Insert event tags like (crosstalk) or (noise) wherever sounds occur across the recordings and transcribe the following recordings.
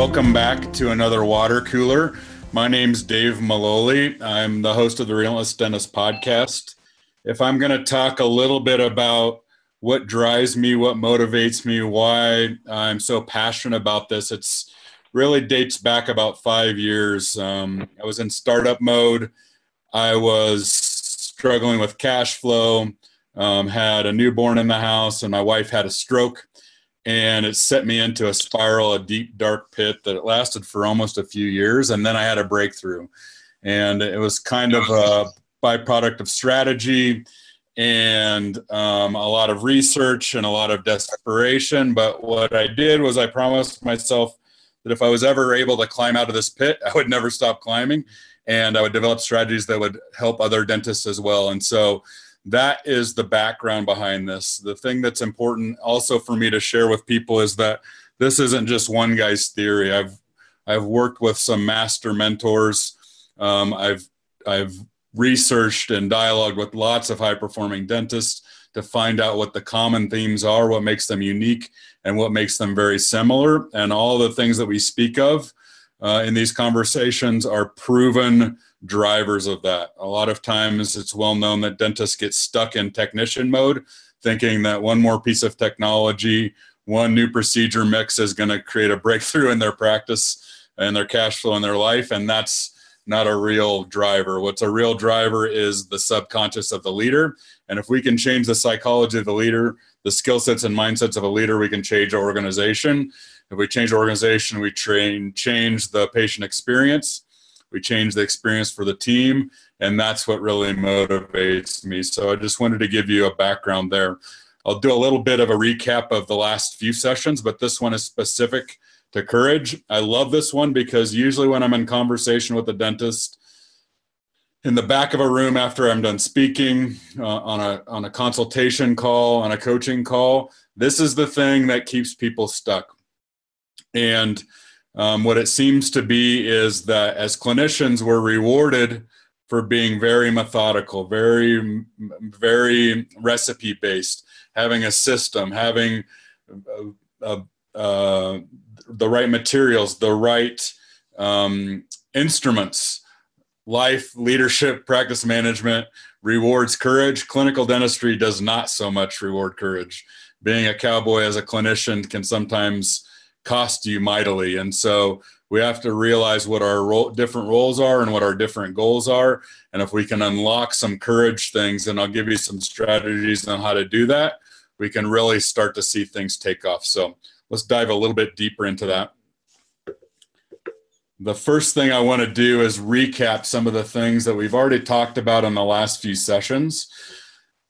Welcome back to another water cooler. My name's Dave Maloley. I'm the host of the Relentless Dentist podcast. If I'm going to talk a little bit about what drives me, what motivates me, why I'm so passionate about this, it's really dates back about five years. Um, I was in startup mode. I was struggling with cash flow, um, had a newborn in the house, and my wife had a stroke and it set me into a spiral, a deep, dark pit that lasted for almost a few years. And then I had a breakthrough. And it was kind of a byproduct of strategy and um, a lot of research and a lot of desperation. But what I did was I promised myself that if I was ever able to climb out of this pit, (laughs) I would never stop climbing. And I would develop strategies that would help other dentists as well. And so that is the background behind this. The thing that's important also for me to share with people is that this isn't just one guy's theory. I've I've worked with some master mentors. Um, I've I've researched and dialogued with lots of high performing dentists to find out what the common themes are, what makes them unique, and what makes them very similar. And all the things that we speak of uh, in these conversations are proven drivers of that. A lot of times it's well known that dentists get stuck in technician mode, thinking that one more piece of technology, one new procedure mix is going to create a breakthrough in their practice and their cash flow in their life. And that's not a real driver. What's a real driver is the subconscious of the leader. And if we can change the psychology of the leader, the skill sets and mindsets of a leader, we can change our organization. If we change our organization, we train change the patient experience we change the experience for the team and that's what really motivates me. So i just wanted to give you a background there. I'll do a little bit of a recap of the last few sessions but this one is specific to courage. I love this one because usually when i'm in conversation with a dentist in the back of a room after i'm done speaking uh, on a on a consultation call on a coaching call this is the thing that keeps people stuck. And um, what it seems to be is that as clinicians, we're rewarded for being very methodical, very, very recipe based, having a system, having uh, uh, uh, the right materials, the right um, instruments. Life, leadership, practice management rewards courage. Clinical dentistry does not so much reward courage. Being a cowboy as a clinician can sometimes cost you mightily. And so we have to realize what our role, different roles are and what our different goals are. And if we can unlock some courage things, and I'll give you some strategies on how to do that, we can really start to see things take off. So let's dive a little bit deeper into that. The first thing I want to do is recap some of the things that we've already talked about in the last few sessions.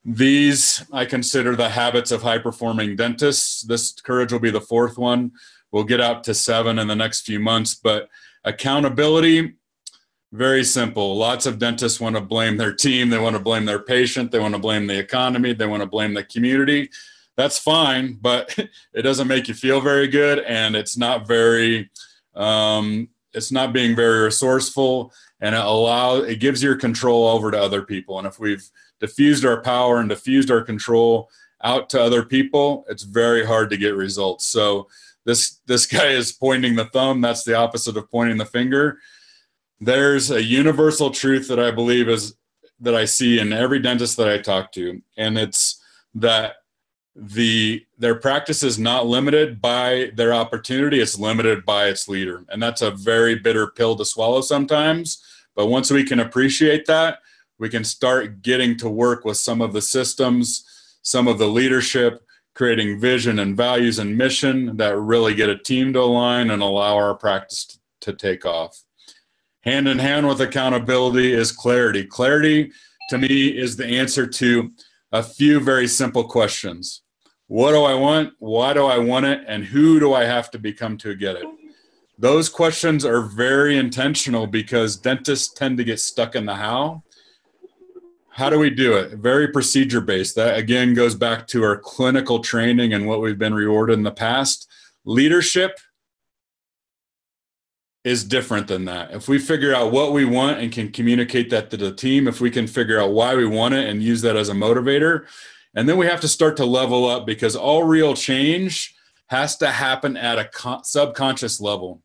These I consider the habits of high performing dentists. This courage will be the fourth one. We'll get out to seven in the next few months. But accountability, very simple. Lots of dentists want to blame their team. They want to blame their patient. They want to blame the economy. They want to blame the community. That's fine, but (laughs) it doesn't make you feel very good, and it's not very, um, it's not being very resourceful, and it allow it gives your control over to other people. And if we've diffused our power and diffused our control out to other people, it's very hard to get results. So this this guy is pointing the thumb. That's the opposite of pointing the finger. There's a universal truth that i believe is that i see in every dentist that i talk to. And it's that the their practice is not limited by their opportunity. It's limited by its leader. And that's a very bitter pill to swallow sometimes. But once we can appreciate that we can start getting to work with some of the systems some of the leadership creating vision and values and mission that really get a team to align and allow our practice to take off. Hand in hand with accountability is clarity. Clarity to me is the answer to a few very simple questions. What do I want? Why do I want it? And who do I have to become to get it? Those questions are very intentional because dentists tend to get stuck in the how how do we do it? Very procedure based. That again goes back to our clinical training and what we've been rewarded in the past. Leadership is different than that. If we figure out what we want and can communicate that to the team, if we can figure out why we want it and use that as a motivator, and then we have to start to level up because all real change has to happen at a con- subconscious level.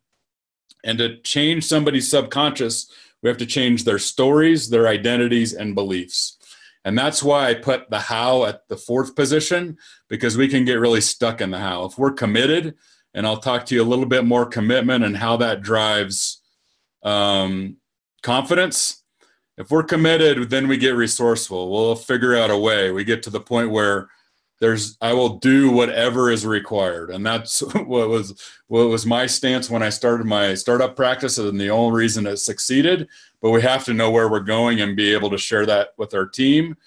And to change somebody's subconscious, we have to change their stories, their identities, and beliefs. And that's why I put the how at the fourth position because we can get really stuck in the how. If we're committed, and I'll talk to you a little bit more commitment and how that drives um, confidence. If we're committed, then we get resourceful. We'll figure out a way. We get to the point where there's I will do whatever is required, and that's (laughs) what was what was my stance when I started my startup practice, and the only reason it succeeded. But we have to know where we're going and be able to share that with our team.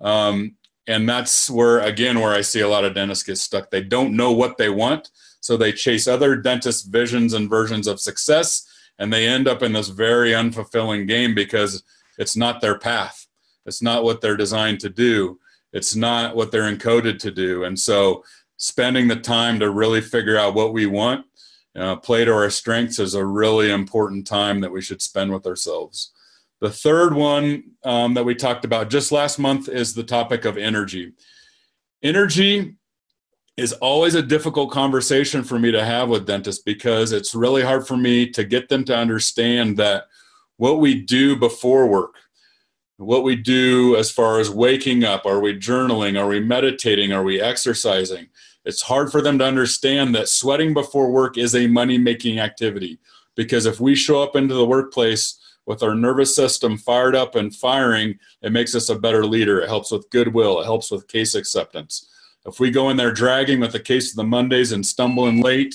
Um, and that's where again where I see a lot of dentists get stuck. They don't know what they want so they chase other dentist visions and versions of success, and they end up in this very unfulfilling game because it's not their path. It's not what they're designed to do. It's not what they're encoded to do. And so spending the time to really figure out what we want, uh, play to our strengths is a really important time that we should spend with ourselves. The third one um, that we talked about just last month is the topic of energy. Energy is always a difficult conversation for me to have with dentists because it's really hard for me to get them to understand that what we do before work, what we do as far as waking up, are we journaling, are we meditating, are we exercising? It's hard for them to understand that sweating before work is a money making activity because if we show up into the workplace with our nervous system fired up and firing, it makes us a better leader. It helps with goodwill, it helps with case acceptance if we go in there dragging with the case of the Mondays and stumbling late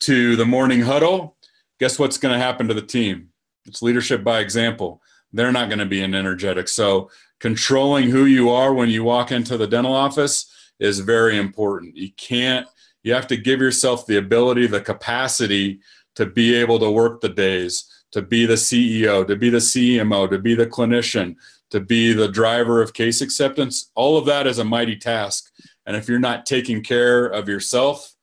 to the morning huddle, guess what's going to happen to the team? It's leadership by example. They're not going to be an energetic. So, controlling who you are when you walk into the dental office is very important. You can't, you have to give yourself the ability, the capacity to be able to work the days, to be the CEO, to be the CMO, to be the clinician, to be the driver of case acceptance. All of that is a mighty task. And if you're not taking care of yourself,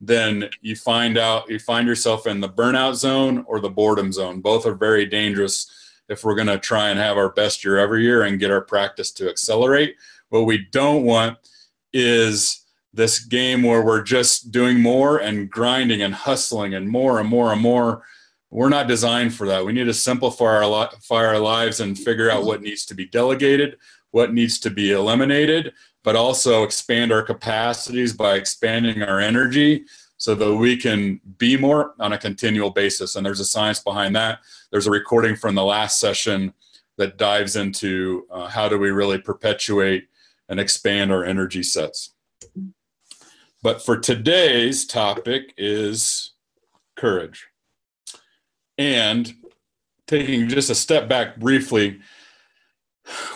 then you find out you find yourself in the burnout zone or the boredom zone. Both are very dangerous if we're going to try and have our best year every year and get our practice to accelerate. What we don't want is this game where we're just doing more and grinding and hustling and more and more and more. We're not designed for that. We need to simplify our, our lives and figure out what needs to be delegated, what needs to be eliminated, but also expand our capacities by expanding our energy so that we can be more on a continual basis. And there's a science behind that. There's a recording from the last session that dives into uh, how do we really perpetuate and expand our energy sets. But for today's topic is courage. And taking just a step back briefly,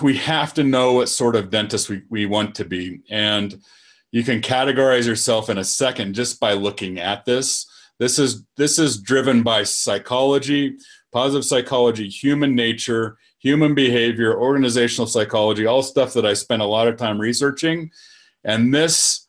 we have to know what sort of dentist we, we want to be. And you can categorize yourself in a second just by looking at this. This is this is driven by psychology, positive psychology, human nature, human behavior, organizational psychology, all stuff that I spent a lot of time researching. And this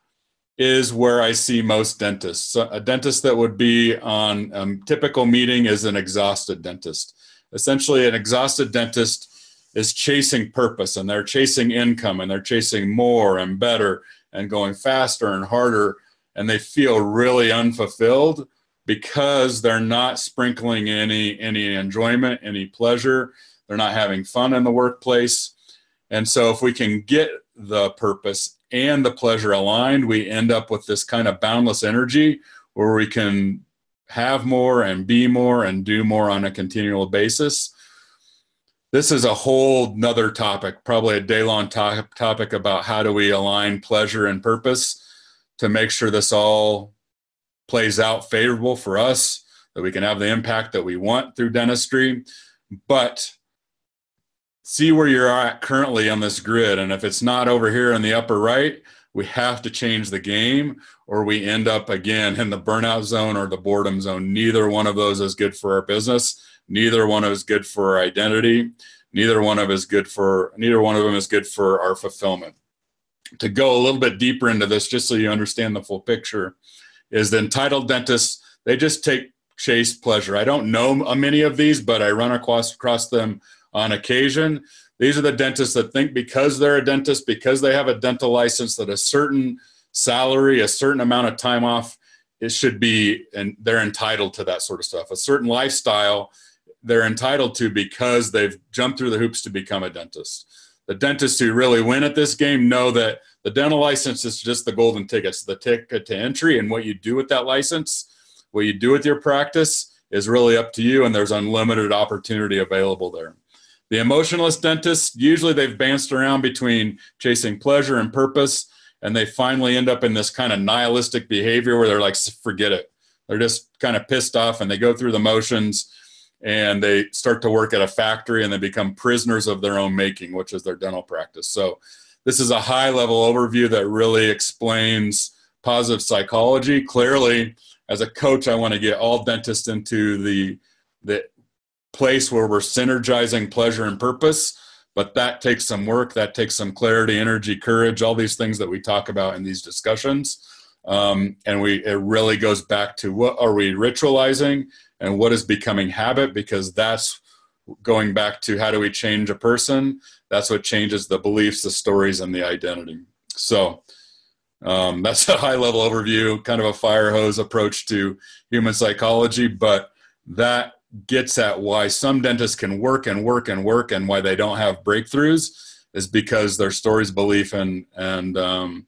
is where I see most dentists. So a dentist that would be on a typical meeting is an exhausted dentist. Essentially, an exhausted dentist is chasing purpose and they're chasing income and they're chasing more and better and going faster and harder and they feel really unfulfilled because they're not sprinkling any any enjoyment any pleasure they're not having fun in the workplace. And so if we can get the purpose and the pleasure aligned we end up with this kind of boundless energy where we can have more and be more and do more on a continual basis. This is a whole nother topic, probably a day long to- topic about how do we align pleasure and purpose to make sure this all plays out favorable for us, that we can have the impact that we want through dentistry. But see where you're at currently on this grid. And if it's not over here in the upper right, we have to change the game or we end up again in the burnout zone or the boredom zone. Neither one of those is good for our business. Neither one is good for our identity. Neither one of is good for neither one of them is good for our fulfillment. To go a little bit deeper into this, just so you understand the full picture, is the entitled dentists. They just take chase pleasure. I don't know uh, many of these, but I run across across them on occasion. These are the dentists that think because they're a dentist, because they have a dental license, that a certain salary, a certain amount of time off it should be, and they're entitled to that sort of stuff. A certain lifestyle they're entitled to because they've jumped through the hoops to become a dentist. The dentists who really win at this game know that the dental license is just the golden ticket. It's the ticket to entry, and what you do with that license, what you do with your practice, is really up to you, and there's unlimited opportunity available there. The emotionalist dentists, usually they've bounced around between chasing pleasure and purpose, and they finally end up in this kind of nihilistic behavior where they're like, forget it. They're just kind of pissed off and they go through the motions and they start to work at a factory and they become prisoners of their own making, which is their dental practice. So, this is a high level overview that really explains positive psychology. Clearly, as a coach, I want to get all dentists into the, the place where we're synergizing pleasure and purpose. But that takes some work, that takes some clarity, energy, courage, all these things that we talk about in these discussions. Um, and we it really goes back to what are we ritualizing and what is becoming habit because that's going back to how do we change a person? That's what changes the beliefs the stories and the identity. So um, (laughs) that's a high level overview kind of a fire hose approach to human psychology but that gets at why some dentists can work and work and work and why they don't have breakthroughs is because their stories belief and and um,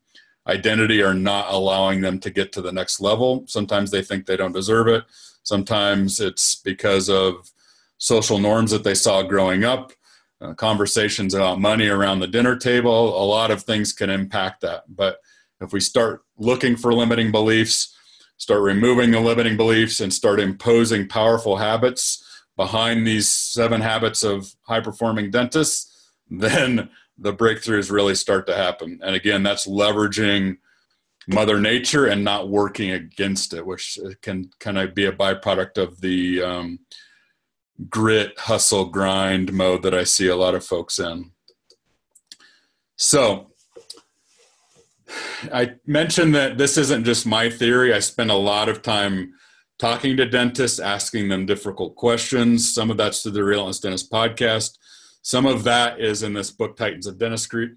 identity are not allowing them to get to the next level sometimes they think they don't deserve it Sometimes it's because of social norms that they saw growing up, uh, conversations about money around the dinner table. A lot of things can impact that. But if we start looking for limiting beliefs, start removing the limiting beliefs, and start imposing powerful habits behind these seven habits of high performing dentists, (laughs) then the breakthroughs really start to happen. And again, that's leveraging mother nature and not working against it which can kind of be a byproduct of the um, grit hustle grind mode that i see a lot of folks in. So i mentioned that this isn't just my theory. I spend a lot of time talking to dentists asking them difficult questions. Some of that's through the relentless dentist podcast some of that is in this book titans of dentistry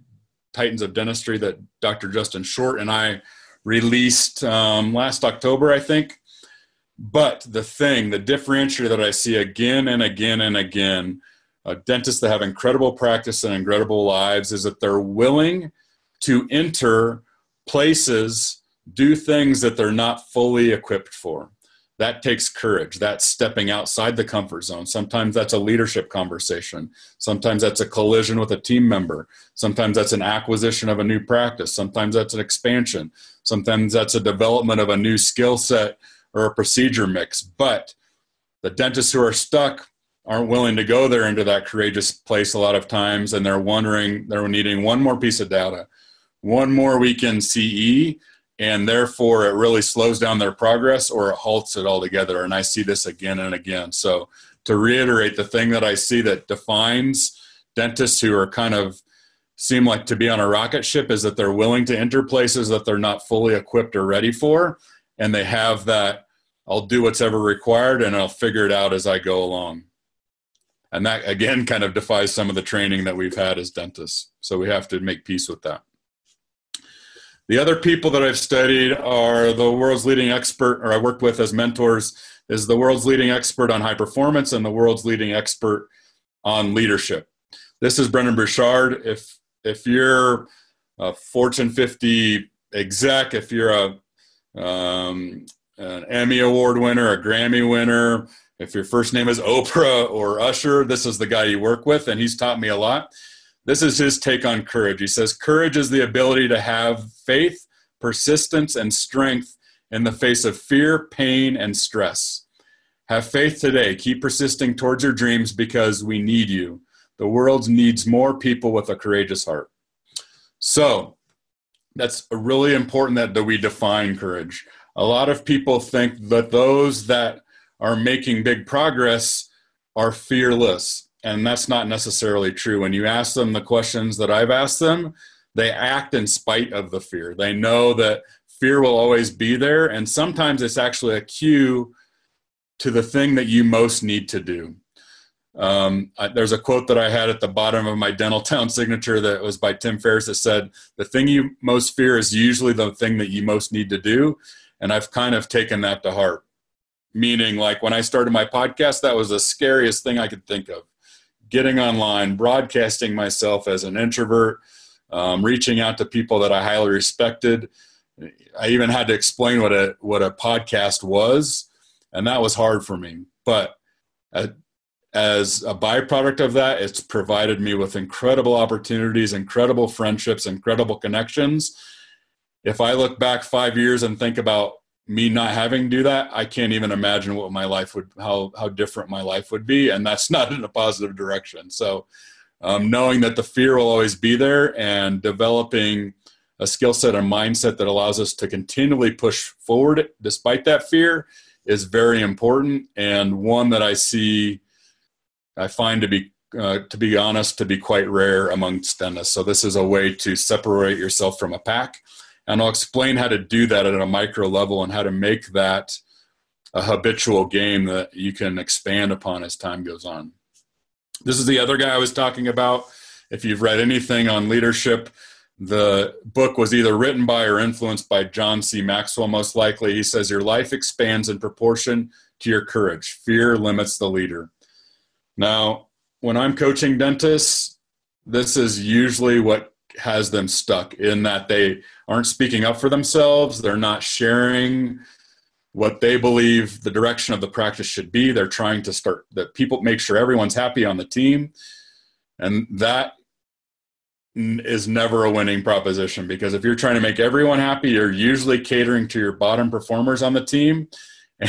titans of dentistry that dr justin short and i released um, last October, I think. But the thing, the differentiator that I see again and again and again, uh, dentists that have incredible practice and incredible lives, is that they're willing to enter places, do things that they're not fully equipped for that takes courage that's stepping outside the comfort zone. Sometimes that's a leadership conversation. Sometimes that's a collision with a team member. Sometimes that's an acquisition of a new practice. Sometimes that's an expansion. Sometimes that's a development of a new skill set or a procedure mix. But the dentists who are stuck aren't willing to go there into that courageous place a lot of times and they're wondering they're needing one more piece of data one more weekend ce and therefore it really slows down their progress or it halts it altogether. And I see this again and again. So to reiterate, the thing that I see that defines dentists who are kind of seem like to be on a rocket ship is that they're willing to enter places that they're not fully equipped or ready for, and they have that. I'll do what's ever required, and I'll figure it out as I go along. And that again kind of defies some of the training that we've had as dentists. So we have to make peace with that. The other people that I've studied are the world's leading expert, or I worked with as mentors, is the world's leading expert on high performance and the world's leading expert on leadership. This is Brendon Burchard. If if you're a Fortune 50 exec, if you're a um, an Emmy Award winner, a Grammy winner, if your first name is Oprah or Usher, this is the guy you work with, and he's taught me a lot. This is his take on courage. He says, Courage is the ability to have faith, persistence, and strength in the face of fear, pain, and stress. Have faith today. Keep persisting towards your dreams because we need you. The world needs more people with a courageous heart. So, that's really important that, that we define courage. A lot of people think that those that are making big progress are fearless and that's not necessarily true. When you ask them the questions that I've asked them, they act in spite of the fear. They know that fear will always be there, and sometimes it's actually a cue to the thing that you most need to do. Um, I, there's a quote that I had at the bottom of my Dental (laughs) Town signature that was by Tim Ferriss that said, The thing you most fear is usually the thing that you most need to do. And I've kind of taken that to heart. Meaning, like when I started my podcast, that was the scariest thing I could think of. Getting online, broadcasting myself as an introvert, um, reaching out to people that I highly respected. I even had to explain what a what a podcast was, and that was hard for me. But uh, as a byproduct of that, it's provided me with incredible opportunities, incredible friendships, incredible connections. If I look back five years and think about me not having to do that, I can't even imagine what my life would, how how different my life would be, and that's (laughs) not in a positive direction. So, um, knowing that the fear will always be there and developing a skill set and mindset that allows us to continually push forward despite that fear is very important and one that I see I find to be uh, to be honest to be quite rare amongst dentists. So this is a way to separate yourself from a pack, and I'll explain how to do that at a micro level and how to make that a habitual game that you can expand upon as time goes on. This is the other guy I was talking about. If you've read anything on leadership, the book was either written by or influenced by John C. Maxwell, most likely. He says, Your life expands in proportion to your courage. Fear limits the leader. Now, when I'm coaching dentists, this is usually what has them stuck in that they aren't speaking up for themselves. They're not sharing what they believe the direction of the practice should be. They're trying to start that people make sure everyone's happy on the team. And that is never a winning proposition because if you're trying to make everyone happy, you're usually catering to your bottom performers on the team.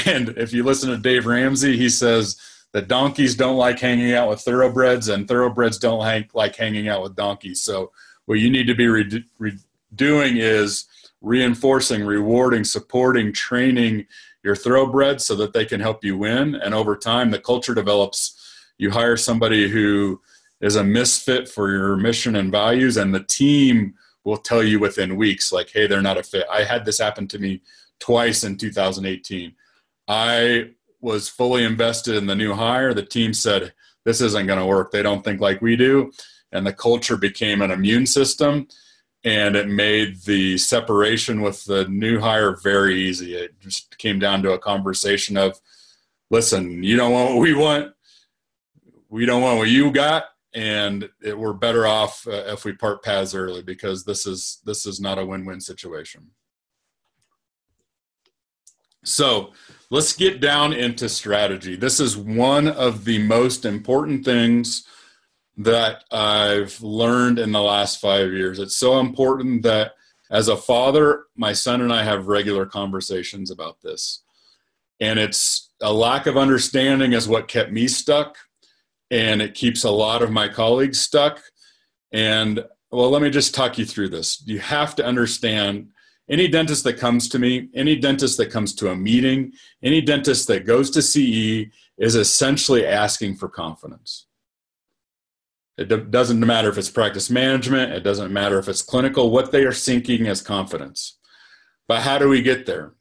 And if you listen to Dave Ramsey, he says that donkeys don't like hanging out with thoroughbreds and thoroughbreds don't like hanging out with donkeys. So what you need to be re- re- doing is reinforcing, rewarding, supporting, training your thoroughbreds so that they can help you win. And over time, the culture develops. You hire somebody who is a misfit for your mission and values, and the team will tell you within weeks, like, hey, they're not a fit. I had this happen to me twice in 2018. I was fully invested in the new hire. The team said, this isn't going to work. They don't think like we do. And the culture became an immune system and it made the separation with the new hire very easy. It just came down to a conversation of, listen, you don't want what we want. We don't want what you got. And it, we're better off uh, if we part paths early because this is this is not a win-win situation. So let's get down into strategy. This is one of the most important things that I've learned in the last five years. It's so important that as a father, my son and I have regular conversations about this. And it's a lack of understanding is what kept me stuck. And it keeps a lot of my colleagues stuck. And well, let me just talk you through this. You have to understand any dentist that comes to me, any dentist that comes to a meeting, any dentist that goes to CE is essentially asking for confidence. It doesn't matter if it's practice management, it doesn't matter if it's clinical, what they are seeking is confidence. But how do we get there?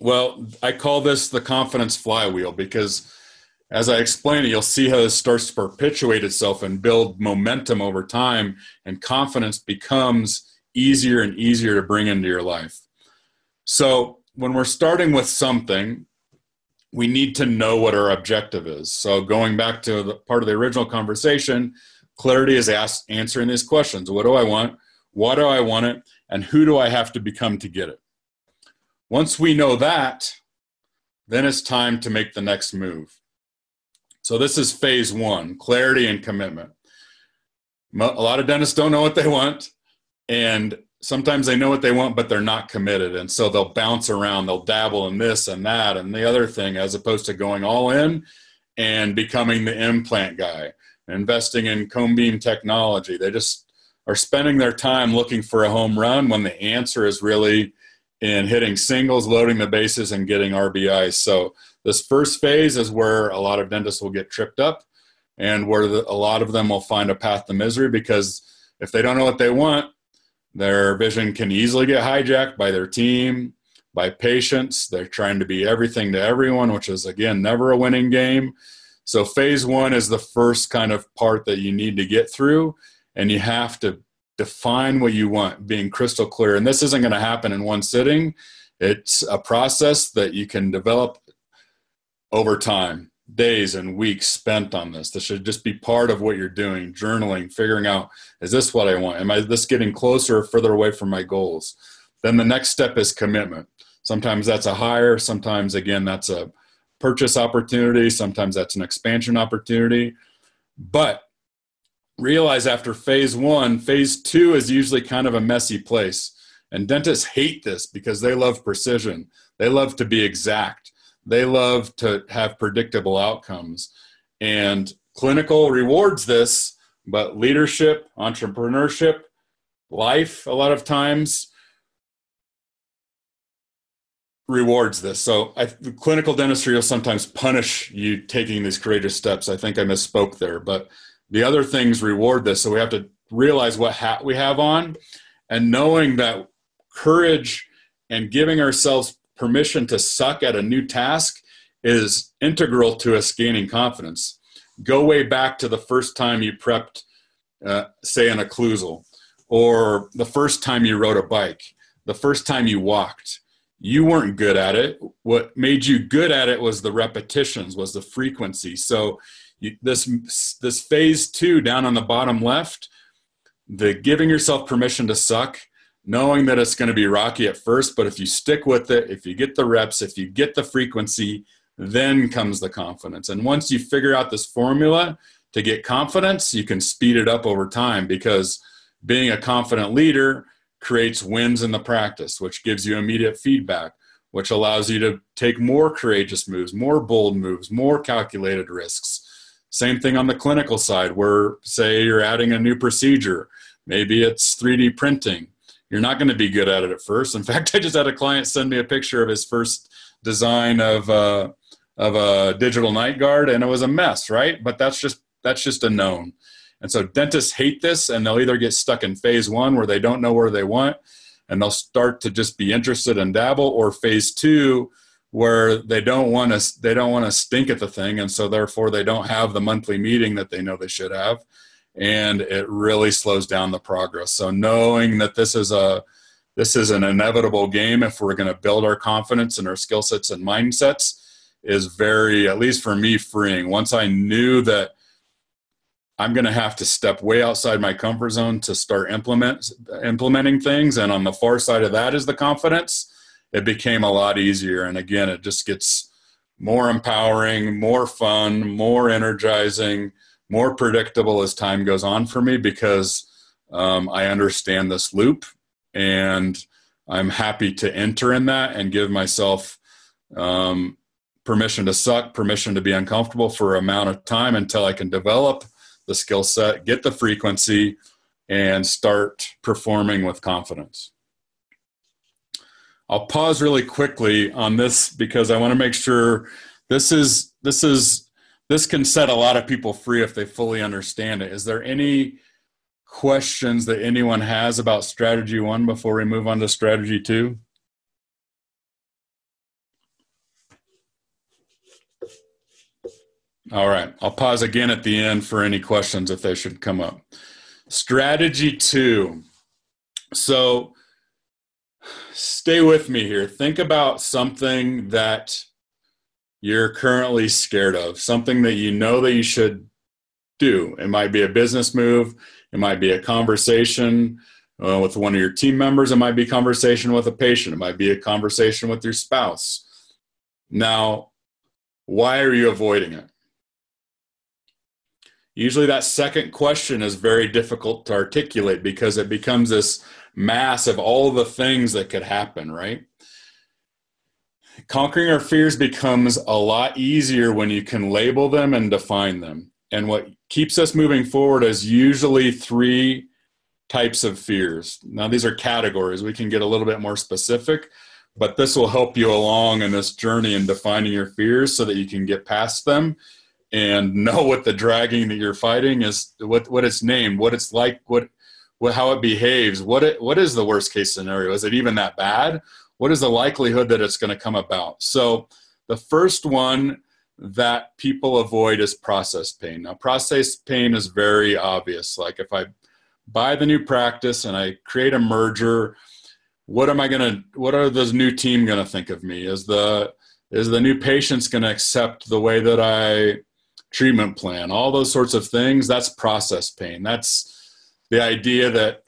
Well, I call this the confidence flywheel because as I explain it, you'll see how this starts to perpetuate itself and build momentum over time, and confidence becomes easier and easier to bring into your life. So, when we're starting with something, we need to know what our objective is. So, going back to the part of the original conversation, clarity is ask, answering these questions What do I want? Why do I want it? And who do I have to become to get it? Once we know that, then it's time to make the next move. So, this is phase one clarity and commitment. A lot of dentists don't know what they want and sometimes they know what they want but they're not committed. And so they'll bounce around they'll dabble in this and that and the other thing as opposed to going all in and becoming the implant guy investing in cone beam technology. They just are spending their time looking for a home run when the answer is really in hitting singles loading the bases and getting rbis so this first phase is where a lot of dentists will get tripped up and where the, a lot of them will find a path to misery because if they don't know what they want their vision can easily get hijacked by their team, by patients. They're trying to be everything to everyone, which is, again, never a winning game. So, phase one is the first kind of part that you need to get through, and you have to define what you want, being crystal clear. And this isn't going to happen in one sitting. It's a process that you can develop over time, days and weeks spent on this. This should just be part of what you're doing, journaling, figuring out is this what I want? Am I this getting closer or further away from my goals? Then the next step is commitment. Sometimes that's a hire, sometimes again that's a purchase opportunity, sometimes that's an expansion opportunity. But realize after phase one, phase two is usually kind of a messy place. And dentists hate this because they love precision. They love to be exact. They love to have predictable outcomes. And clinical rewards this, but leadership, entrepreneurship, life, a lot of times rewards this. So I, clinical dentistry will sometimes punish you taking these courageous steps. I think I misspoke there, but the other things reward this. So we have to realize what hat we have on and knowing that courage and giving ourselves permission to suck at a new task is integral to us gaining confidence. Go way back to the first time you prepped, uh, say, an occlusal, or the first time you rode a bike, the first time you walked. You weren't good at it. What made you good at it was the repetitions was the frequency. So you, this this phase 2 down on the bottom left the giving yourself permission to suck knowing that it's going to be rocky at first but if you stick with it if you get the reps if you get the frequency then comes the confidence and once you figure out this formula to get confidence you can speed it up over time because being a confident leader creates wins in the practice, which gives you immediate feedback, which allows you to take more courageous moves, more bold moves, more calculated risks. Same thing on the clinical side, where, say, you're adding a new procedure, maybe it's 3D printing. You're not going to be good at it at first. In (laughs) fact, I just had a client send me a picture of his first design of, uh, of a digital night guard, and it was a mess, right? But that's just that's just a known. And so dentists hate this, and they'll either get stuck in phase one where they don't know where they want, and they'll start to just be interested and dabble, or phase two where they don't want to they don't want to stink at the thing, and so therefore they don't have the monthly meeting that they know they should have, and it really slows down the progress. So knowing that this is a this is an inevitable game if we're going to build our confidence and our skill sets and mindsets is very at least for me freeing once i knew that I'm going to have to step way outside my comfort zone to start implement implementing things. And on the far side of that is the confidence. It became a lot easier. And again, it just gets more empowering, more fun, more energizing, more predictable as time goes on for me because um, I understand this loop and I'm happy to enter in that and give myself um, permission to suck, permission to be uncomfortable for amount of time until I can develop the skill set, get the frequency, and start performing with confidence. I'll pause really quickly on this because I want to make sure this is this is this can set a lot of people free if they fully understand it. Is there any questions that anyone has about strategy 1 before we move on to strategy 2? All right. I'll pause again at the end for any questions if they should come up. Strategy two. So stay with me here. Think about something that you're currently scared of, something that you know that you should do. It might be a business move, it might be a conversation uh, with one of your team members, it might be conversation with a patient, it might be a conversation with your spouse. Now, why are you avoiding it? usually that second question is very difficult to articulate because it becomes this mass of all the things that could happen, right? Conquering our fears becomes a lot easier when you can label them and define them. And what keeps us moving forward is usually three types of fears. Now, these are categories. We can get a little bit more specific, but this will help you along in this journey in defining your fears so that you can get past them and (laughs) know what the dragging that you're fighting is, what what it's named, what it's like, what what how it behaves, what it what is the worst case scenario? Is it even that bad? What is the likelihood that it's going to come about? So the first one that people avoid is process pain. Now process pain is very obvious. Like if I buy the new practice and I create a merger, what am I gonna? What are this new team gonna think of me? Is the is the new patient's gonna accept the way that I treatment plan? All those sorts of things. That's process pain. That's the idea that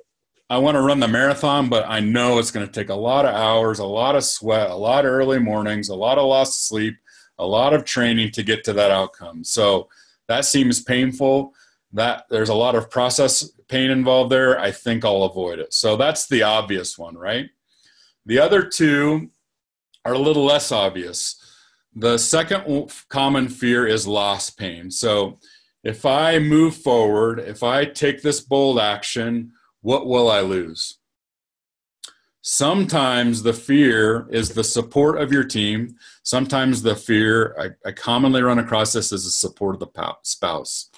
I want to run the marathon, but I know it's going to take a lot of hours, a lot of sweat, a lot of early mornings, a lot of lost sleep, a lot of training to get to that outcome. So that seems painful. That there's a lot of process pain involved there. I think I'll avoid it. So that's the obvious one, right? The other two are a little less obvious. The second common fear is loss pain. So if I move forward, if I take this bold action, what will I lose? Sometimes the fear is the support of your team. Sometimes the fear, I, I commonly run across this as the support of the spouse.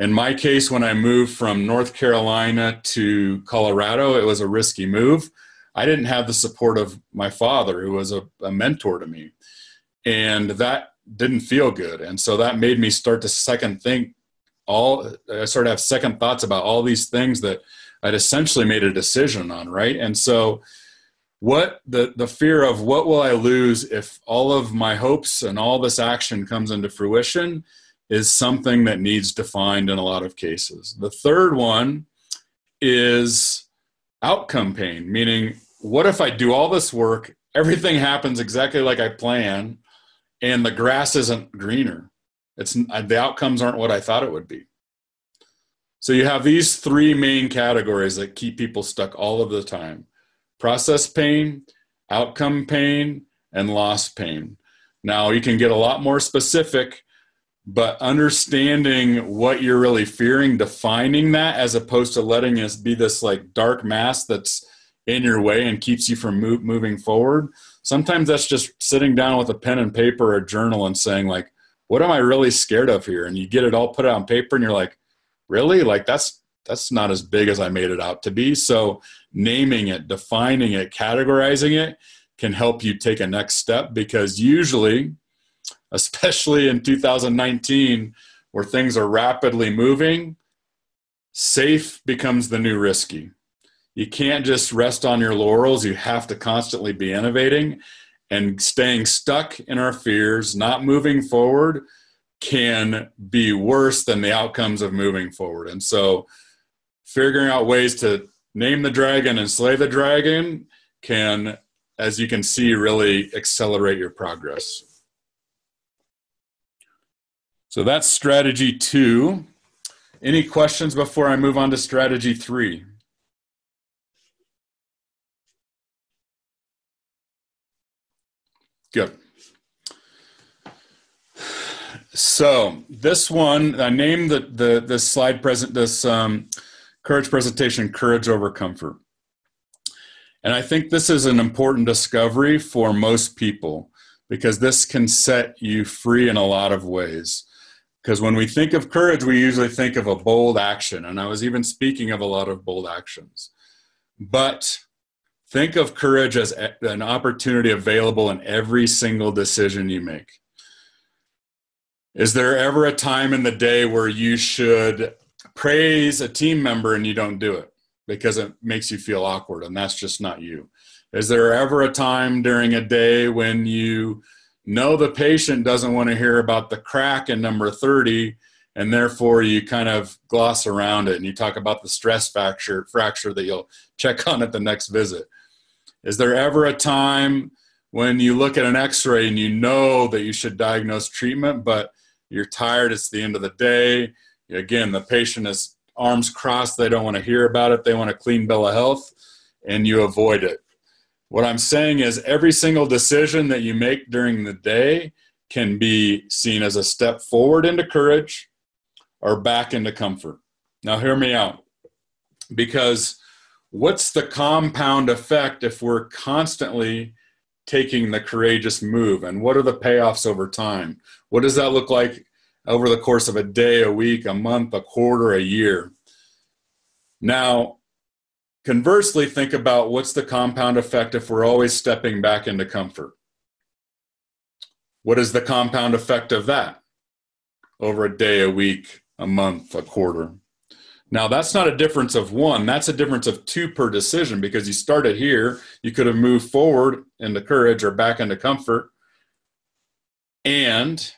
In my case, when I moved from North Carolina to Colorado, it was a risky move. I didn't have the support of my father, who was a, a mentor to me. And that didn't feel good. And so that made me start to second think all, I started to have second thoughts about all these things that I'd essentially made a decision on, right? And so what the the fear of what will I lose if all of my hopes and all this action comes into fruition is something that needs defined in a lot of cases. The third one is outcome pain, meaning what if I do all this work, everything happens exactly like I plan, and the grass isn't greener? It's uh, the outcomes aren't what I thought it would be. So you have these three main categories that keep people stuck all of the time process pain, outcome pain, and loss pain. Now, you can get a lot more specific, but understanding what you're really fearing, defining that as opposed to letting it be this like dark mass that's in your way and keeps you from move, moving forward. Sometimes that's just sitting down with a pen and paper or a journal and saying, like, what am I really scared of here? And you get it all put on paper and you're like, really? Like, that's that's not as big as I made it out to be. So naming it, defining it, categorizing it can help you take a next step because usually, especially in 2019, where things are rapidly moving, safe becomes the new risky. You can't just rest on your laurels. You have to constantly be innovating and staying stuck in our fears, not moving forward can be worse than the outcomes of moving forward. And so figuring out ways to name the dragon and slay the dragon can, as you can see, really accelerate your progress. So that's strategy two. Any questions before I move on to strategy three? Good. So this one, I named the the this slide present this um, courage presentation courage over comfort. And i think this is an important discovery for most people because this can set you free in a lot of ways. Because when we think of courage we usually think of a bold action. And i was even speaking of a lot of bold actions. But think of courage as an opportunity available in every single decision you make. Is there ever a time in the day where you should praise a team member and you don't do it because it makes you feel awkward and that's just not you? Is there ever a time during a day when you know the patient doesn't want to hear about the crack in number 30 and therefore you kind of gloss around it and you talk about the stress fracture fracture that you'll check on at the next visit is there ever a time when you look at an x-ray and you know that you should diagnose treatment but you're tired it's the end of the day again, the patient is arms crossed. They don't want to hear about it. They want a clean bill of health, and you avoid it. What I'm saying is, every single decision that you make during the day can be seen as a step forward into courage or back into comfort. Now, hear me out. Because what's the compound effect if we're constantly taking the courageous move? And what are the payoffs over time? What does that look like over the course of a day, a week, a month, a quarter, a year. Now, conversely, think about what's the compound effect if we're always stepping back into comfort. What is the compound effect of that over a day, a week, a month, a quarter? Now, that's not a difference of one, that's a difference of two per decision because you started here. You could have moved forward into courage or back into comfort. And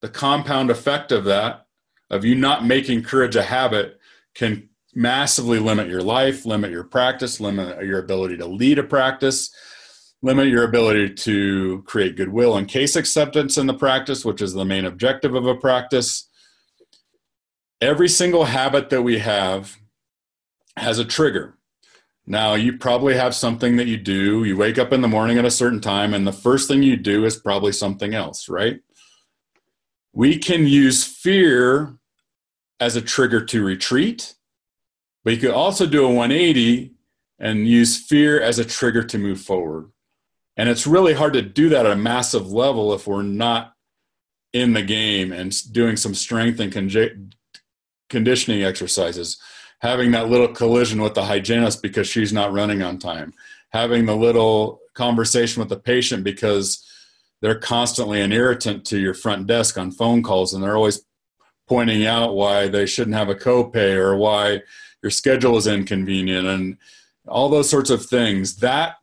the compound effect of that, of you not making courage a habit, can massively limit your life, limit your practice, limit your ability to lead a practice, limit your ability to create goodwill and case acceptance in the practice, which is the main objective of a practice every single habit that we have has a trigger. Now, you probably have something that you do. You wake up in the morning at a certain time, and the first thing you do is probably something else, right? We can use fear as a trigger to retreat, but you could also do a 180 and use fear as a trigger to move forward. And it's really hard to do that at a massive level if we're not in the game and doing some strength and conditioning exercises, having that little collision with the hygienist because she's not running on time, having the little conversation with the patient because they're constantly an irritant to your front desk on phone calls and they're always pointing out why they shouldn't have a copay or why your schedule is inconvenient and all those sorts of things. That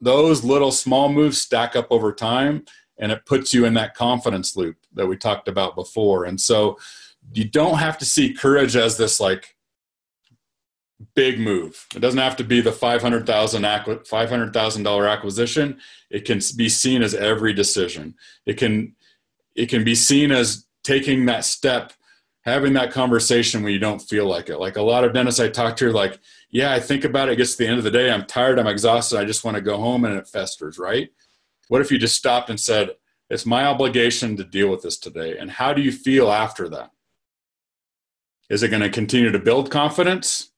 those little small moves stack up over time and it puts you in that confidence loop that we talked about before. And so you don't have to see courage as this like big move. It doesn't have to be the five hundred thousand five hundred thousand dollar acquisition. It can be seen as every decision. It can it can be seen as taking that step, having that conversation when you don't feel like it. Like a lot of dentists I talk to, like, yeah, I think about it. It gets to the end of the day, I'm tired, I'm exhausted, I just want to go home, and it festers. Right? What if you just stopped and said, "It's my obligation to deal with this today," and how do you feel after that? Is it going to continue to build confidence?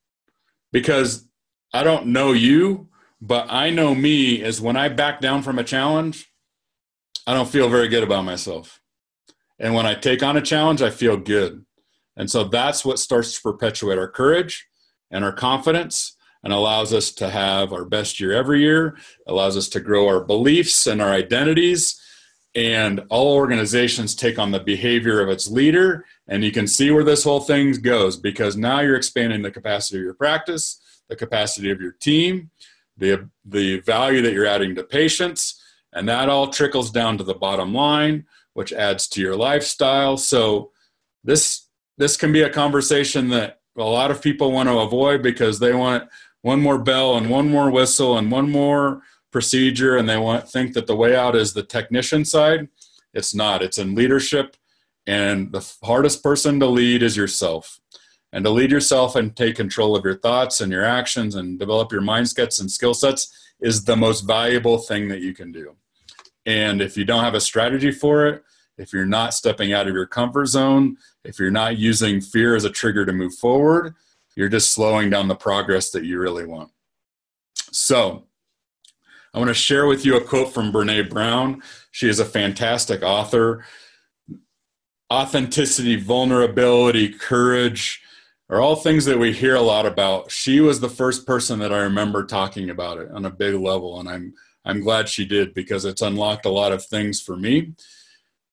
Because I don't know you, but I know me is when I back down from a challenge, I don't feel very good about myself. And when I take on a challenge, I feel good. And so that's what starts to perpetuate our courage and our confidence and allows us to have our best year every year, allows us to grow our beliefs and our identities. And all organizations take on the behavior of its leader and you can see where this whole thing goes because now you're expanding the capacity of your practice, the capacity of your team, the, the value that you're adding to patients, and that all trickles down to the bottom line, which adds to your lifestyle. So this this can be a conversation that a lot of people want to avoid because they want one more bell and one more whistle and one more procedure and they want think that the way out is the technician side. It's not. It's in leadership and the hardest person to lead is yourself. And to lead yourself and take control of your thoughts and your actions and develop your mindsets and skill sets is the most valuable thing that you can do. And if you don't have a strategy for it, if you're not stepping out of your comfort zone, if you're not using fear as a trigger to move forward, you're just slowing down the progress that you really want. So, I want to share with you a quote from Brene Brown. She is a fantastic author authenticity, vulnerability, courage are all things that we hear a lot about. She was the first person that I remember talking about it on a big level, and I'm I'm glad she did because it's unlocked a lot of things for me.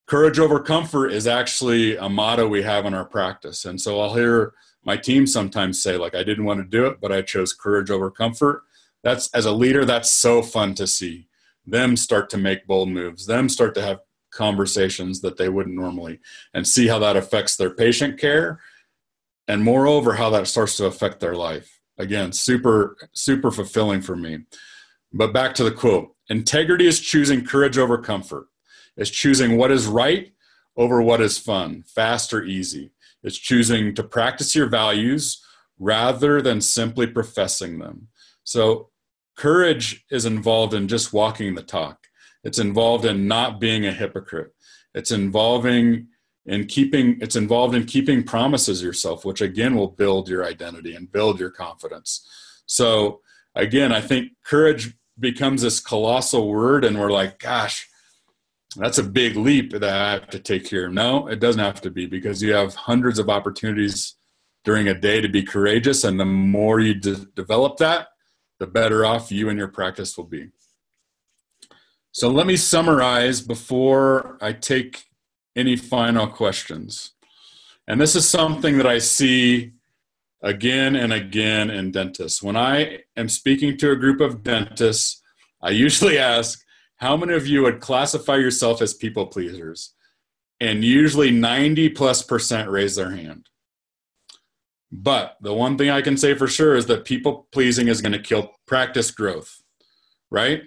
Courage over comfort is actually a motto we have in our practice, and so I'll hear my team sometimes say like I didn't want to do it, but I chose courage over comfort. That's as a leader, that's so fun to see them start to make bold moves, them start to have conversations that they wouldn't normally and see how that affects their patient care and moreover how that starts to affect their life. Again super super fulfilling for me. But back to the quote integrity is choosing courage over comfort. It's choosing what is right over what is fun fast or easy. It's choosing to practice your values rather than simply professing them. So courage is involved in just walking the talk it's involved in not being a hypocrite. It's involving in keeping it's involved in keeping promises yourself, which again will build your identity and build your confidence. So again, I think courage becomes this colossal word, and we're like, gosh, that's a big leap that I have to take here. No, it doesn't have to be because you have hundreds of opportunities during a day to be courageous, and the more you de- develop that, the better off you and your practice will be. So let me summarize before I take any final questions. And this is something that I see again and again in dentists. When I am speaking to a group of dentists, I usually (laughs) ask, How many of you would classify yourself as people pleasers? And usually 90 plus percent raise their hand. But the one thing I can say for sure is that people pleasing is going to kill practice growth, right?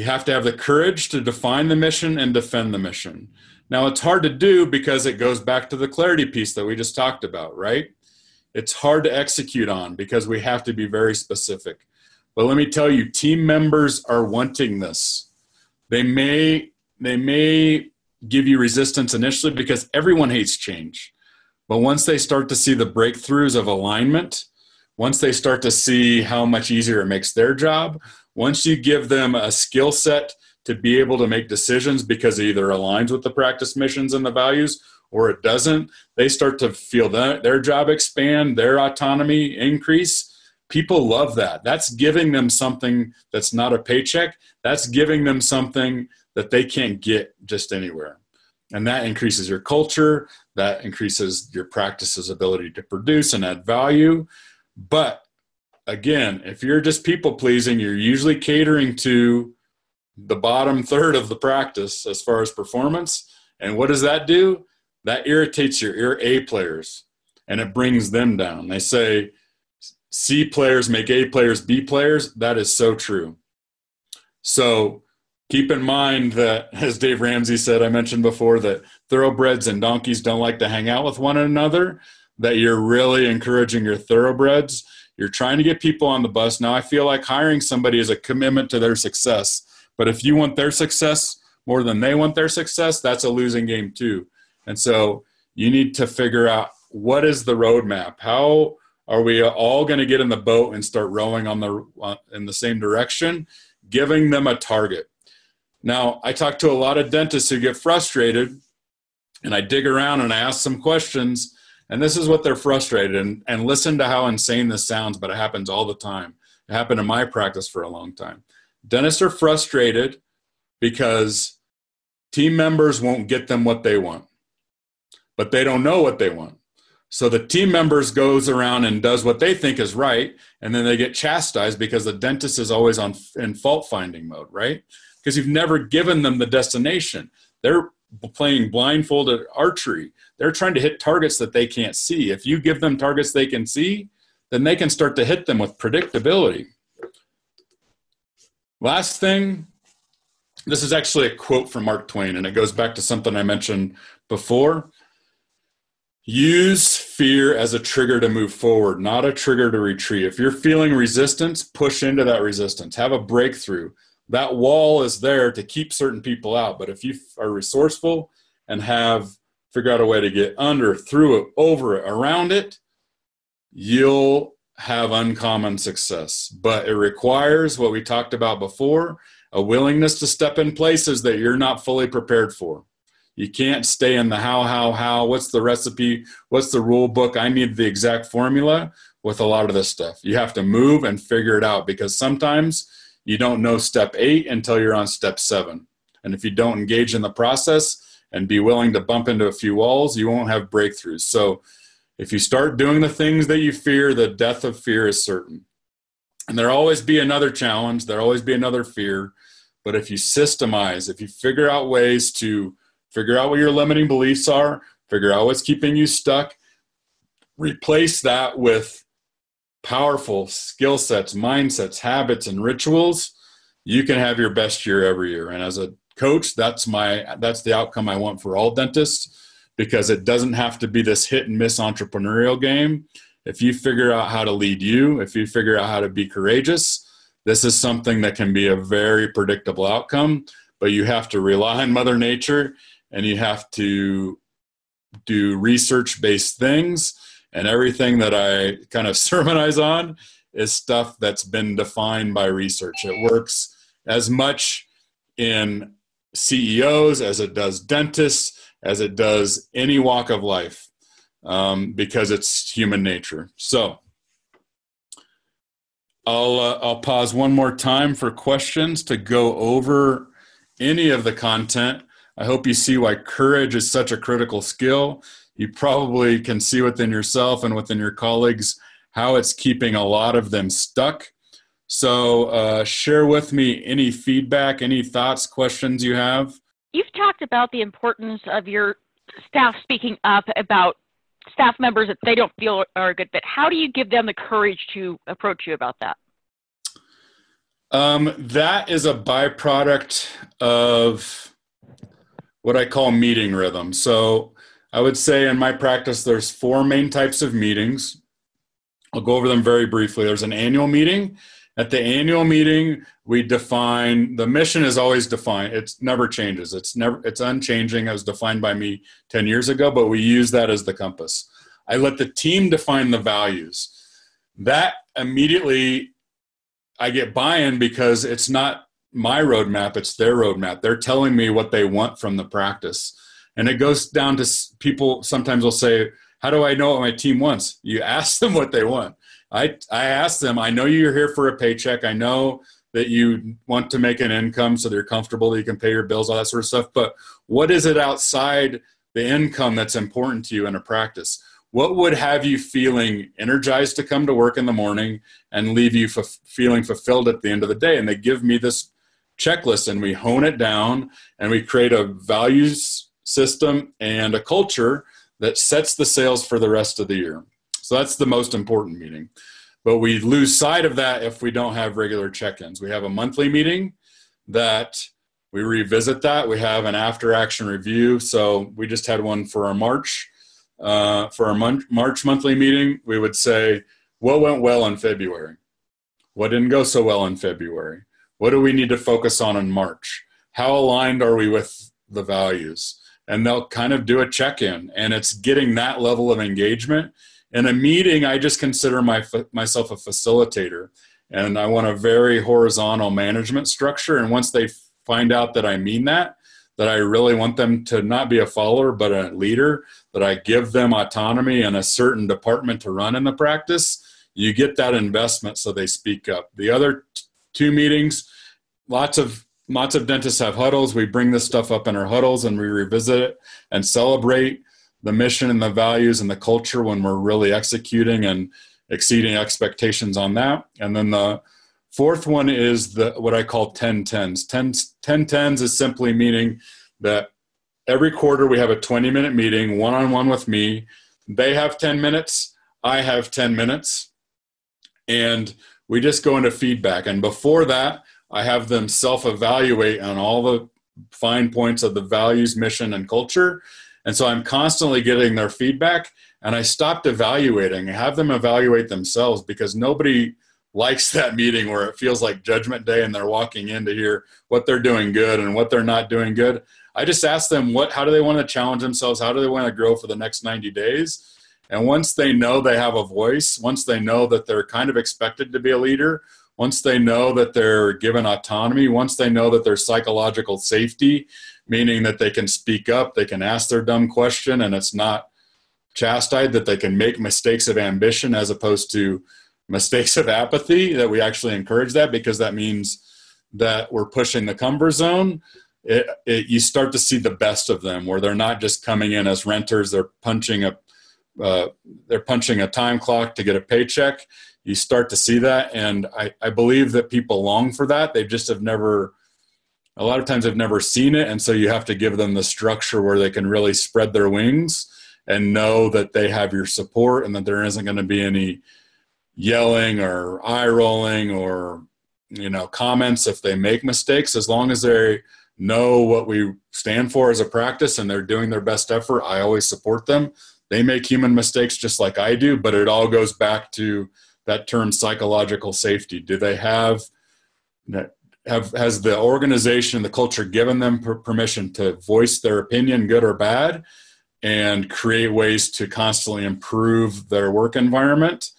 You have to have the courage to define the mission and defend the mission. Now, it's hard to do because it goes back to the clarity piece that we just talked about, right? It's hard to execute on because we have to be very specific. But let me tell you, team members are wanting this. They may they may give you resistance initially because everyone hates change. But once they start to see the breakthroughs of alignment, once they start to see how much easier it makes their job, once you give them a skill set to be able to make decisions because it either aligns with the practice missions and the values or it doesn't, they start to feel that their job expand, their autonomy increase. People love that. That's giving them something that's not a paycheck. That's giving them something that they can't get just anywhere. And that increases your culture, that increases your practice's ability to produce and add value. But again, if you're just people pleasing, you're usually catering to the bottom third of the practice as far as performance. And what does that do? That irritates your A players and it brings them down. They say C players make A players B players. That is so true. So keep in mind that, (laughs) as Dave Ramsey said, I mentioned before, that thoroughbreds and donkeys don't like to hang out with one another, that you're really encouraging your thoroughbreds. You're trying to get people on the bus. Now, I feel like hiring somebody is a commitment to their success. But if you want their success more than they want their success, that's a losing game too. And so you need to figure out what is the roadmap? How are we all going to get in the boat and start rowing on the uh, in the same direction? Giving them a target. Now, I talk to a lot of dentists who get frustrated, and I dig around and I ask some questions, and this is what they're frustrated. And, and listen to how insane this sounds, but it happens all the time. It happened in my practice for a long time. Dentists are frustrated because team members won't get them what they want but they don't know what they want. So the team members goes around and does what they think is right, and then they get chastised because the dentist is always on in fault finding mode, right? Because you've never given them the destination. They're playing blindfolded archery. They're trying to hit targets that they can't see. If you give them targets they can see, then they can start to hit them with predictability. Last thing, this is actually a quote from Mark Twain, and it goes back to something I mentioned before. Use fear as a trigger to move forward, not a trigger to retreat. If you're feeling resistance, push into that resistance. Have a breakthrough. That wall is there to keep certain people out. But if you are resourceful and have figure out a way to get under, through it, over it, around it, you'll have uncommon success. But it requires what we talked about before a willingness to step in places that you're not fully prepared for. You can't stay in the how, how, how. What's the recipe? What's the rule book? I need the exact formula with a lot of this stuff. You have to move and figure it out because sometimes you don't know step eight until you're on step seven. And if you don't engage in the process and be willing to bump into a few walls, you won't have breakthroughs. So if you start doing the things that you fear, the death of fear is certain. And there'll always be another challenge, there'll always be another fear. But if you systemize, if you figure out ways to figure out what your limiting beliefs are, figure out what's keeping you stuck, replace that with powerful skill sets, mindsets, habits, and rituals, you can have your best year every year. And as a coach, that's my that's the outcome I want for all dentists because it doesn't have to be this hit and miss entrepreneurial game. If you figure out how to lead you, if you figure out how to be courageous, this is something that can be a very predictable outcome, but you have to rely on mother nature and you have to do research based things and everything that i kind of (laughs) sermonize on is stuff that's been defined by research. It works as much in ceos as it does dentists as it does any walk of life um, because it's human nature. So I'll, uh, I'll pause one more time for questions to go over any of the content. I hope you see why courage is such a critical skill. You probably can see within yourself and within your colleagues how it's keeping a lot of them stuck. So, uh, share with me any feedback, any thoughts, questions you have. You've talked about the importance of your staff speaking up about staff members that they don't feel are a good fit. How do you give them the courage to approach you about that? Um, that is a byproduct of what I call meeting rhythm. So I would say in my practice, there's four main types of meetings. I'll go over them very briefly. There's an annual meeting. At the annual meeting, we define the mission is always defined. It never changes. It's never it's unchanging. Was defined by me 10 years ago, but we use that as the compass. I let the team define the values. That immediately I get buy-in because it's not my roadmap, it's their roadmap. They're telling me what they want from the practice. And it goes down to people sometimes will say, How do I know what my team wants? You (laughs) ask them what they want. I, I ask them, I know you're here for a paycheck. I know that you want to make an income so they're comfortable that you can pay your bills, all that sort of stuff. But what is it outside the income that's important to you in a practice? What would have you feeling energized to come to work in the morning and leave you f- feeling fulfilled at the end of the day? And they give me this checklist and we hone it down and we create a values system and a culture that sets the sails for the rest of the year. So that's the most important meeting. But we lose sight of that if we don't have regular check ins. We have a monthly meeting that we revisit that. We have an after action review. So we just had one for our March. Uh, for our mon- March monthly meeting, we would say, what went well in February? What didn't go so well in February? What do we need to focus on in March? How aligned are we with the values? And they'll kind of do a check in, and it's getting that level of engagement. In a meeting, I just consider my, myself a facilitator, and I want a very horizontal management structure. And once they find out that I mean that, that I really want them to not be a follower but a leader, that I give them autonomy and a certain department to run in the practice, you get that investment so they speak up. The other t- two meetings, lots of lots of dentists have huddles. We bring this stuff up in our huddles and we revisit it and celebrate the mission and the values and the culture when we're really executing and exceeding expectations on that. And then the fourth one is the what I call 10 10s. 10, 10 10s is simply meaning that every quarter we have a 20 minute meeting one on one with me. They have 10 minutes, I have 10 minutes. And we just go into feedback. And before that, I have them self evaluate on all the fine points of the values, mission, and culture. And so I'm constantly getting their feedback. And I stopped evaluating, I have them evaluate themselves because nobody likes (laughs) that meeting where it feels like judgment day and they're walking in to hear what they're doing good and what they're not doing good. I just ask them what how do they want to challenge themselves? How do they want to grow for the next 90 days? And once they know they have a voice, once they know that they're kind of expected to be a leader, once they know that they're given autonomy, once they know that there's psychological safety, meaning that they can speak up, they can ask their dumb question, and it's not chastised, that they can make mistakes of ambition as opposed to mistakes of apathy, that we actually encourage that because that means that we're pushing the comfort zone. It, it, you start to see the best of them where they're not just coming in as renters, they're punching a uh, they're punching a time clock to get a paycheck. You start to see that, and I, I believe that people long for that. They just have never, a lot of times, have never seen it, and so you have to give them the structure where they can really spread their wings and know that they have your support, and that there isn't going to be any yelling or eye rolling or you know comments if they make mistakes. As long as they know what we stand for as a practice and they're doing their best effort, I always support them they make human mistakes just like I do, but it all goes back to that term psychological safety. Do they have have has the organization, the culture given them per- permission to voice their opinion, good or bad, and create ways to constantly improve their work environment?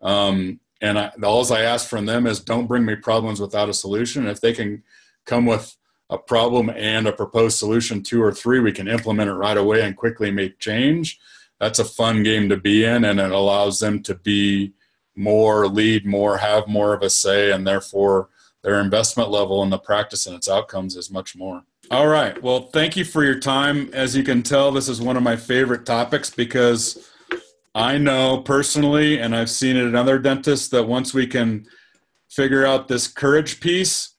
Um, and I, all I ask from them is don't bring me problems without a solution. If they can come with a problem and a proposed solution, two or three, we can implement it right away and quickly make change that's a fun game to be in and it allows them to be more lead more have more of a say and therefore their investment level in the practice and its outcomes is much more. All right. Well thank you for your time. As you can tell this is one of my favorite topics because I know personally, and I've seen it in other dentists, that once we can figure out this courage piece,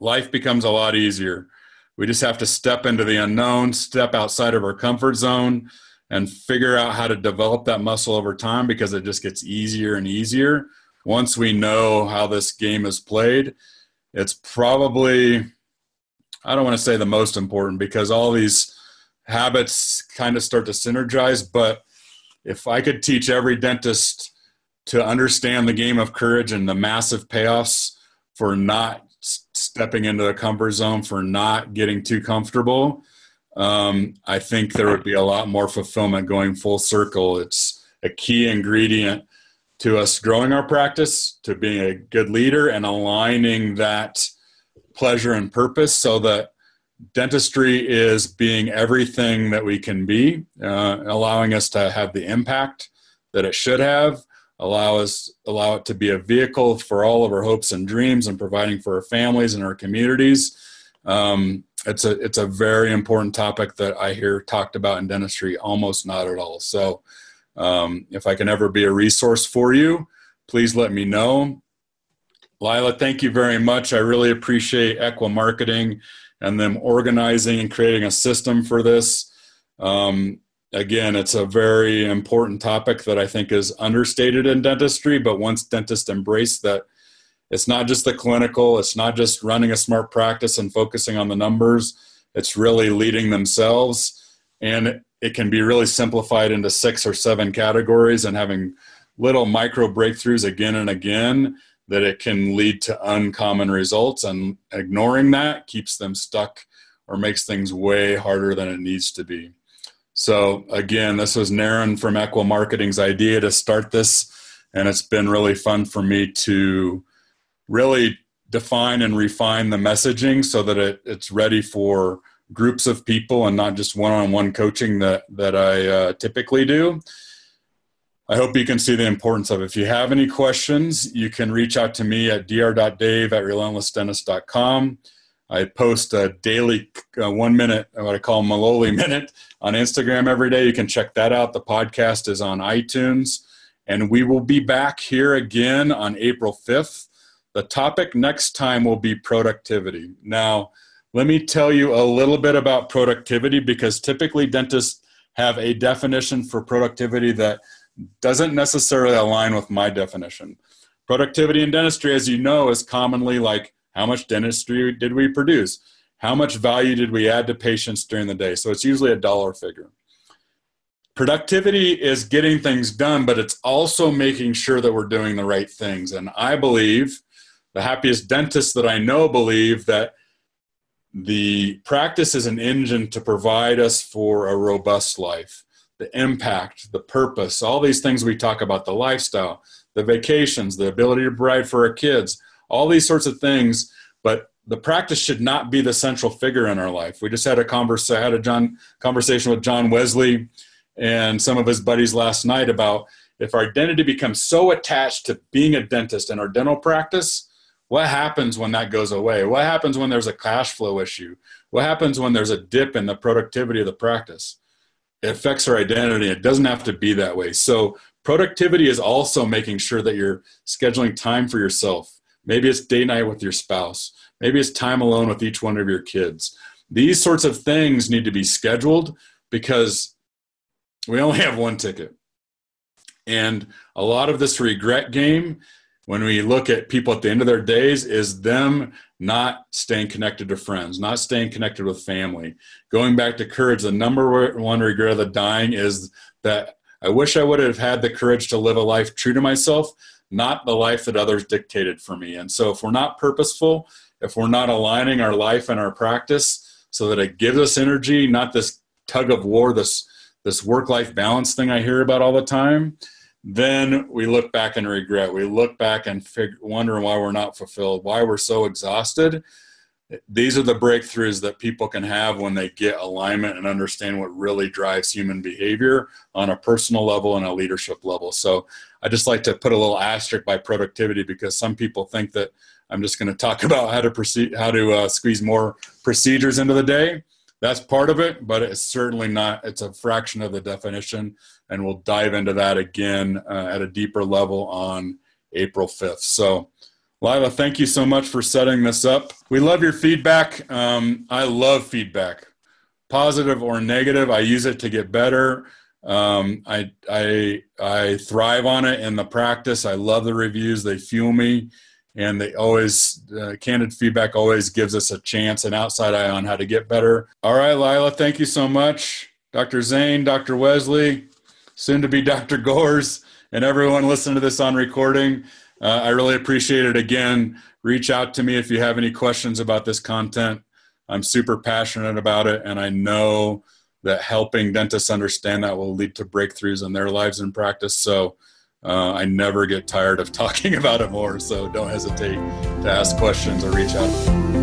life becomes a lot easier. We just have to step into the unknown, step outside of our comfort zone, and figure out how to develop that muscle over time because it just gets easier and easier. Once we know how this game is played, it's probably, I don't want to say the most important because all these habits kind of start to synergize. But if I could teach every dentist to understand the game of courage and the massive payoffs for not stepping into the comfort zone, for not getting too comfortable, um, I think there would be a lot more fulfillment going full circle. It's a key ingredient to us growing our practice, to being a good leader, and aligning that pleasure and purpose so that dentistry is being everything that we can be, uh, allowing us to have the impact that it should have, allow us allow it to be a vehicle for all of our hopes and dreams, and providing for our families and our communities. Um, it's a it's a very important topic that I hear talked about in dentistry almost not at all. So, um, if I can ever be a resource for you, please let me know. Lila, thank you very much. I really appreciate Ekwa Marketing and them organizing and creating a system for this. Um, again, it's a very important topic that I think is understated in dentistry, but once dentists embrace that, it's not just the clinical, it's not just running a smart practice and focusing on the numbers, it's really leading themselves. And it can be really simplified into six or seven categories and having little micro breakthroughs again and again that it can lead to uncommon results. And ignoring that keeps them stuck or makes things way harder than it needs to be. So again this was Naren from Ekwa Marketing's idea to start this. And it's been really fun for me to really define and refine the messaging so that it, it's ready for groups of people and not just one-on-one coaching that that I uh, typically do I hope you can see the importance of it. If you have any questions, you can reach out to me at dr.dave at relentlessdentist.com. I post a daily uh, one minute, what I call Maloley (laughs) Minute, on Instagram every day. You can check that out. The podcast is on iTunes. And we will be back here again on April 5th. The topic next time will be productivity. Now, let me tell you a little bit about productivity because typically dentists have a definition for productivity that doesn't necessarily align with my definition. Productivity in dentistry, as you know, is commonly like how much dentistry did we produce? How much value did we add to patients during the day? So it's usually a dollar figure. Productivity is getting things done, but it's also making sure that we're doing the right things. And I believe, the happiest dentists that I know believe that the practice is an engine to provide us for a robust life the impact, the purpose, all these things we talk about, the lifestyle, the vacations, the ability to provide for our kids, all these sorts of things. But the practice should not be the central figure in our life. We just had a converse, had a John conversation with John Wesley and some of his buddies last night about if our identity becomes so attached to being a dentist and our dental practice, what happens when that goes away? What happens when there's a cash flow issue? What happens when there's a dip in the productivity of the practice? it affects our identity. It doesn't have to be that way. So productivity is also making sure that you're scheduling time for yourself. Maybe it's day night with your spouse. Maybe it's time alone with each one of your kids. These sorts of things need to be scheduled because we only (laughs) have one ticket. And a lot of this regret game when we look at people at the end of their days is them not staying connected to friends, not staying connected with family. Going back to courage, the number one regret of the dying is that I wish I would have had the courage to live a life true to myself, not the life that others dictated for me. And so if we're not purposeful, if we're not aligning our life and our practice so that it gives us energy, not this tug of war, this this work-life balance thing I hear about all the time, then we look back and regret. We look back and figure, wondering why we're not fulfilled, why we're so exhausted. These are the breakthroughs that people can have when they get alignment and understand what really drives human behavior on a personal level and a leadership level. So I just like to put a little asterisk by productivity because some people think that I'm just going to talk (laughs) about how to proceed, how to uh, squeeze more procedures into the day. That's part of it, but it's certainly not. It's a fraction of the definition, and we'll dive into that again uh, at a deeper level on April 5th. So, Lila, thank you so much for setting this up. We love your feedback. Um, I love feedback, positive or negative. I use it to get better. Um, I I I thrive on it in the practice. I love the reviews; they fuel me, and they always uh, candid feedback always gives us a chance, an outside eye on how to get better. All right, Lila, thank you so much, Dr. Zane, Dr. Wesley, soon to be (laughs) Dr. Gores, and everyone listening to this on recording. Uh, I really appreciate it. Again, reach out to me if you have any questions about this content. I'm super passionate about it, and I know that helping dentists understand that will lead to breakthroughs in their lives and practice. So uh, I never get tired of (laughs) talking about it more. So don't hesitate to ask questions or reach out.